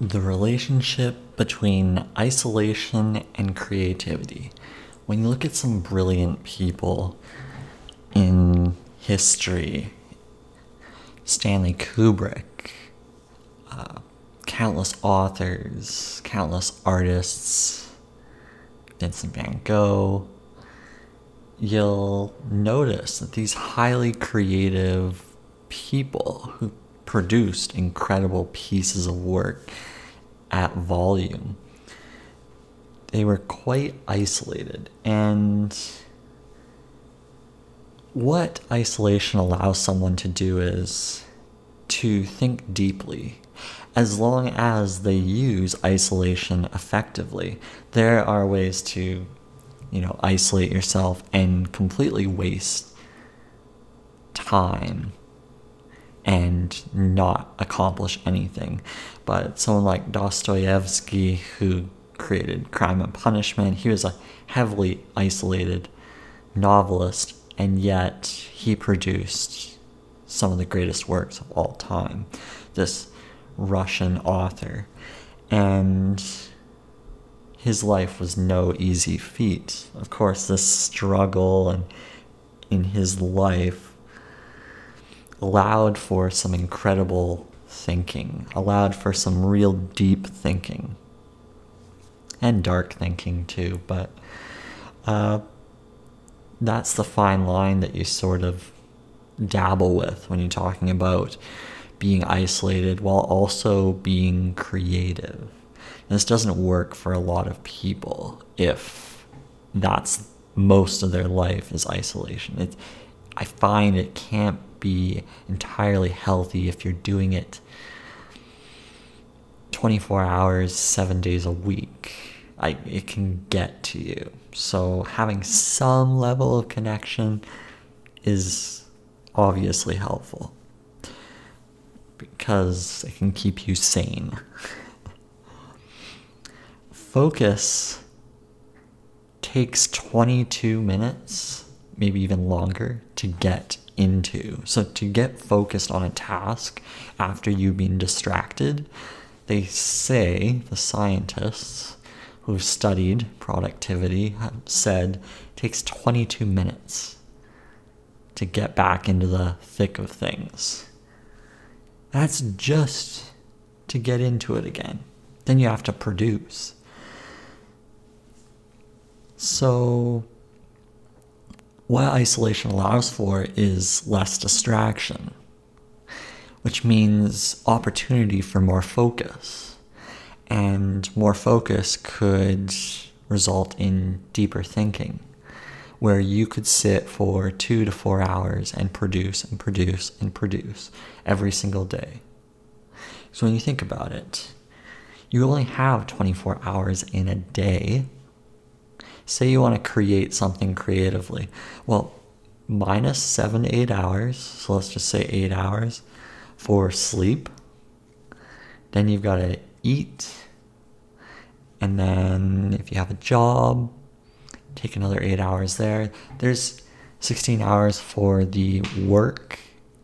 the relationship between isolation and creativity. When you look at some brilliant people in history, Stanley Kubrick, uh, countless authors, countless artists, Vincent van Gogh, you'll notice that these highly creative people who produced incredible pieces of work at volume. They were quite isolated, and what isolation allows someone to do is to think deeply. As long as they use isolation effectively, there are ways to, you know, isolate yourself and completely waste time and not accomplish anything. But someone like Dostoevsky, who created Crime and Punishment, he was a heavily isolated novelist, and yet he produced some of the greatest works of all time. This Russian author. And his life was no easy feat. Of course, this struggle and in his life allowed for some incredible thinking, allowed for some real deep thinking, and dark thinking too. But uh, that's the fine line that you sort of dabble with when you're talking about being isolated while also being creative. And this doesn't work for a lot of people if that's most of their life is isolation. It, I find it can't be entirely healthy if you're doing it 24 hours, seven days a week. I, it can get to you. So, having some level of connection is obviously helpful because it can keep you sane. Focus takes 22 minutes, maybe even longer, to get into. So, to get focused on a task after you've been distracted, they say, the scientists who've studied productivity have said it takes 22 minutes to get back into the thick of things. That's just to get into it again. Then you have to produce. So, what isolation allows for is less distraction, which means opportunity for more focus. And more focus could result in deeper thinking, where you could sit for two to four hours and produce and produce and produce every single day. So when you think about it, you only have 24 hours in a day say you want to create something creatively. Well, minus seven eight hours, so let's just say eight hours for sleep. Then you've got to eat. And then if you have a job, take another eight hours there. There's 16 hours for the work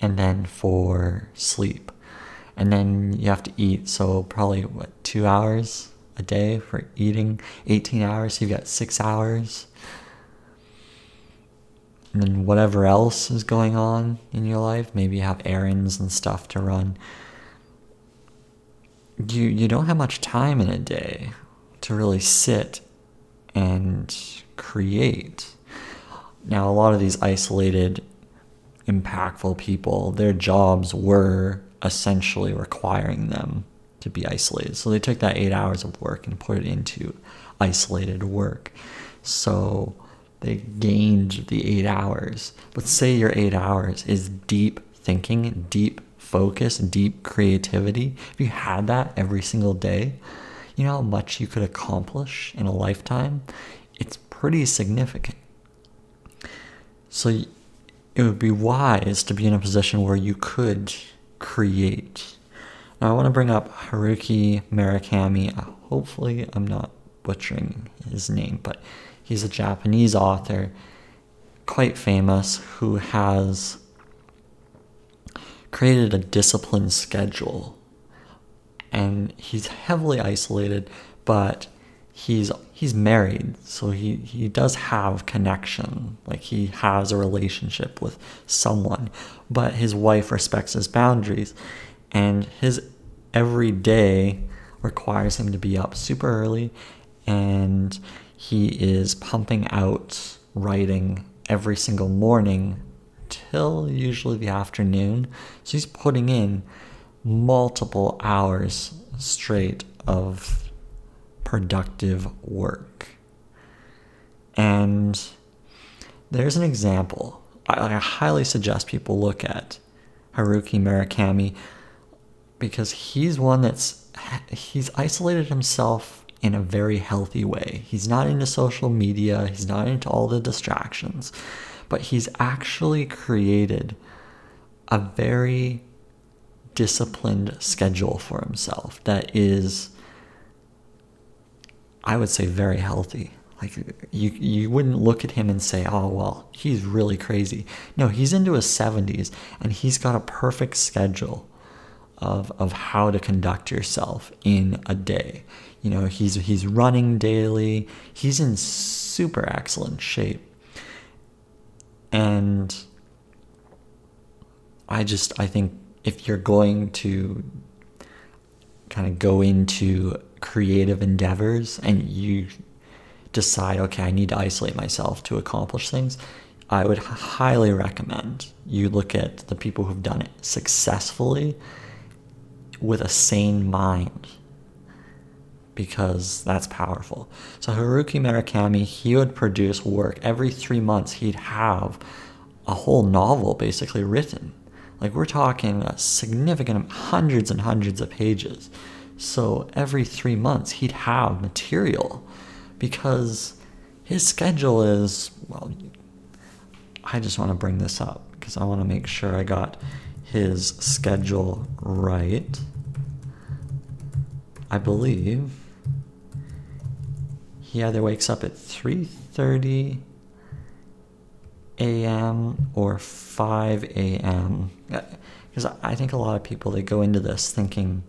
and then for sleep. And then you have to eat, so probably what, two hours? A day for eating 18 hours, so you've got six hours. And then whatever else is going on in your life, maybe you have errands and stuff to run. You you don't have much time in a day to really sit and create. Now a lot of these isolated impactful people, their jobs were essentially requiring them to be isolated. So they took that eight hours of work and put it into isolated work. So they gained the eight hours. But say your eight hours is deep thinking, deep focus, deep creativity. If you had that every single day, you know how much you could accomplish in a lifetime? It's pretty significant. So it would be wise to be in a position where you could create now I want to bring up Haruki Murakami. Uh, hopefully, I'm not butchering his name, but he's a Japanese author, quite famous, who has created a disciplined schedule. And he's heavily isolated, but he's he's married, so he he does have connection, like he has a relationship with someone, but his wife respects his boundaries, and his every day requires him to be up super early, and he is pumping out writing every single morning till usually the afternoon. So he's putting in multiple hours straight of productive work. And there's an example. I, I highly suggest people look at Haruki Murakami because he's one that's he's isolated himself in a very healthy way. He's not into social media, he's not into all the distractions, but he's actually created a very disciplined schedule for himself that is I would say very healthy. Like you you wouldn't look at him and say, "Oh, well, he's really crazy." No, he's into his 70s and he's got a perfect schedule of of how to conduct yourself in a day. You know, he's he's running daily. He's in super excellent shape. And I just I think if you're going to kind of go into creative endeavors and you decide, okay, I need to isolate myself to accomplish things, I would highly recommend you look at the people who've done it successfully with a sane mind because that's powerful. So Haruki Murakami, he would produce work every three months. He'd have a whole novel basically written. Like we're talking a significant hundreds and hundreds of pages. So every three months he'd have material because his schedule is well. I just want to bring this up because I want to make sure I got his schedule right. I believe he either wakes up at 3:30 a.m. or 5 a.m. Because uh, I think a lot of people they go into this thinking,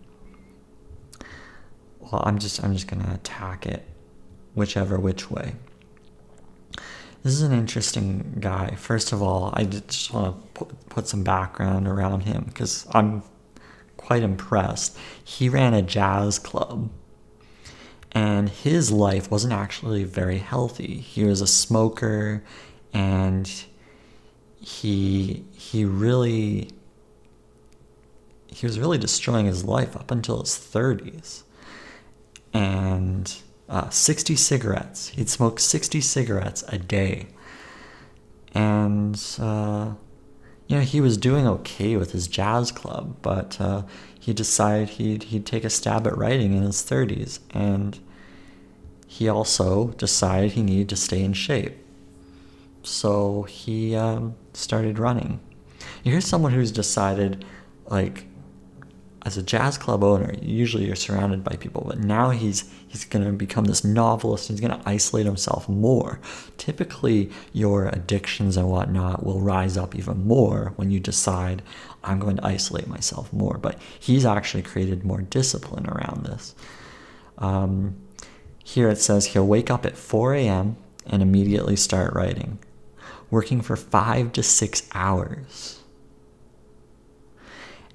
well, I'm just I'm just gonna attack it, whichever which way. This is an interesting guy. First of all, I just want to put, put some background around him because I'm quite impressed. He ran a jazz club, and his life wasn't actually very healthy. He was a smoker, and he he really he was really destroying his life up until his 30s. And uh, 60 cigarettes. He'd smoke 60 cigarettes a day. And uh, you know, he was doing okay with his jazz club, but uh, he decided he'd, he'd take a stab at writing in his 30s. And he also decided he needed to stay in shape. So he um, started running. Here's someone who's decided, like, as a jazz club owner, usually you're surrounded by people, but now he's he's going to become this novelist. He's going to isolate himself more. Typically, your addictions and whatnot will rise up even more when you decide I'm going to isolate myself more. But he's actually created more discipline around this. Um, here it says he'll wake up at 4 a.m. and immediately start writing, working for five to six hours.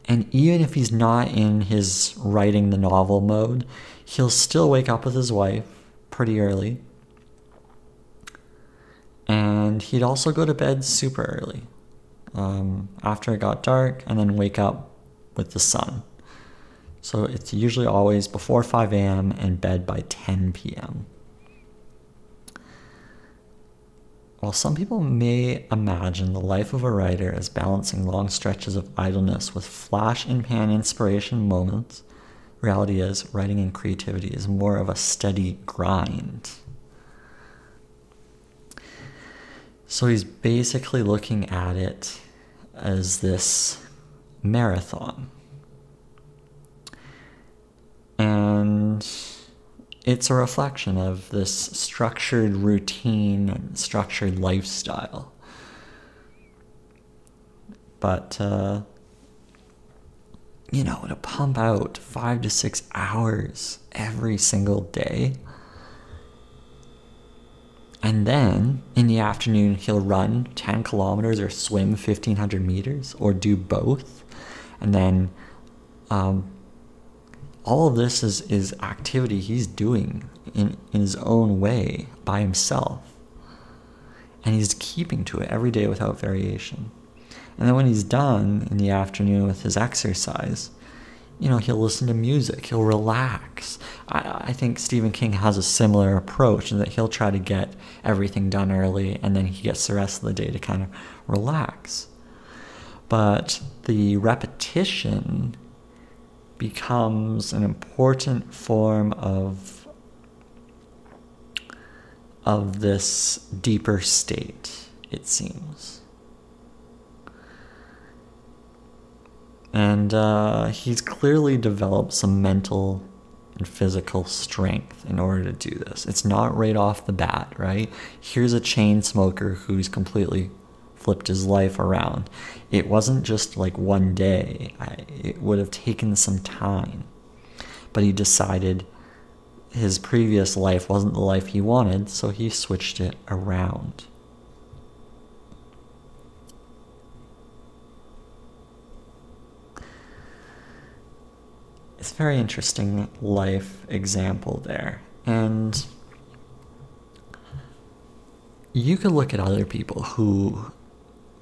And even if he's not in his writing the novel mode, he'll still wake up with his wife pretty early. And he'd also go to bed super early um, after it got dark and then wake up with the sun. So it's usually always before 5 a.m. and bed by 10 p.m. While some people may imagine the life of a writer as balancing long stretches of idleness with flash and pan inspiration moments, reality is writing and creativity is more of a steady grind. So he's basically looking at it as this marathon. And it's a reflection of this structured routine and structured lifestyle. But uh, you know, to pump out five to six hours every single day. And then in the afternoon, he'll run 10 kilometers or swim 1500 meters or do both. And then um, all of this is, is activity he's doing in, in his own way by himself. And he's keeping to it every day without variation. And then when he's done in the afternoon with his exercise, you know, he'll listen to music, he'll relax. I, I think Stephen King has a similar approach in that he'll try to get everything done early and then he gets the rest of the day to kind of relax. But the repetition becomes an important form of of this deeper state, it seems. And uh, he's clearly developed some mental and physical strength in order to do this. It's not right off the bat, right? Here's a chain smoker who's completely flipped his life around. It wasn't just like one day, I, it would have taken some time. But he decided his previous life wasn't the life he wanted, so he switched it around. It's a very interesting life example there. And you could look at other people who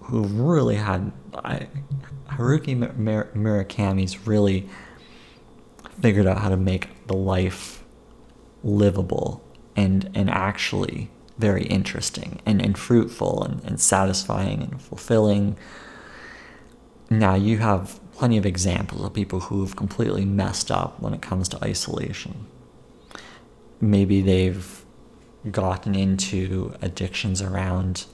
who really had I, Haruki Murakami's really figured out how to make the life livable and and actually very interesting and, and fruitful and, and satisfying and fulfilling. Now you have plenty of examples of people who've completely messed up when it comes to isolation. Maybe they've gotten into addictions around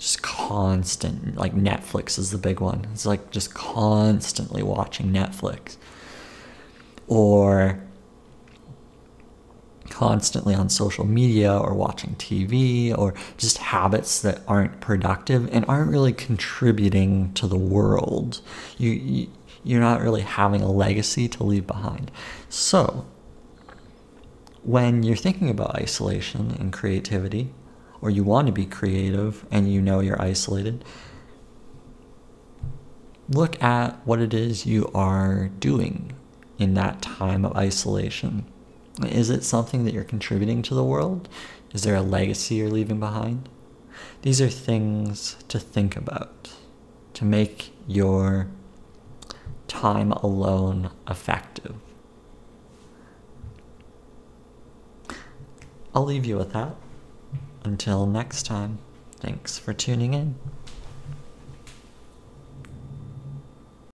just constant like Netflix is the big one. It's like just constantly watching Netflix. Or constantly on social media or watching TV or just habits that aren't productive and aren't really contributing to the world. You, you you're not really having a legacy to leave behind. So, when you're thinking about isolation and creativity, or you want to be creative and you know you're isolated, look at what it is you are doing in that time of isolation is it something that you're contributing to the world? Is there a legacy you're leaving behind? These are things to think about to make your time alone effective. I'll leave you with that. Until next time, thanks for tuning in.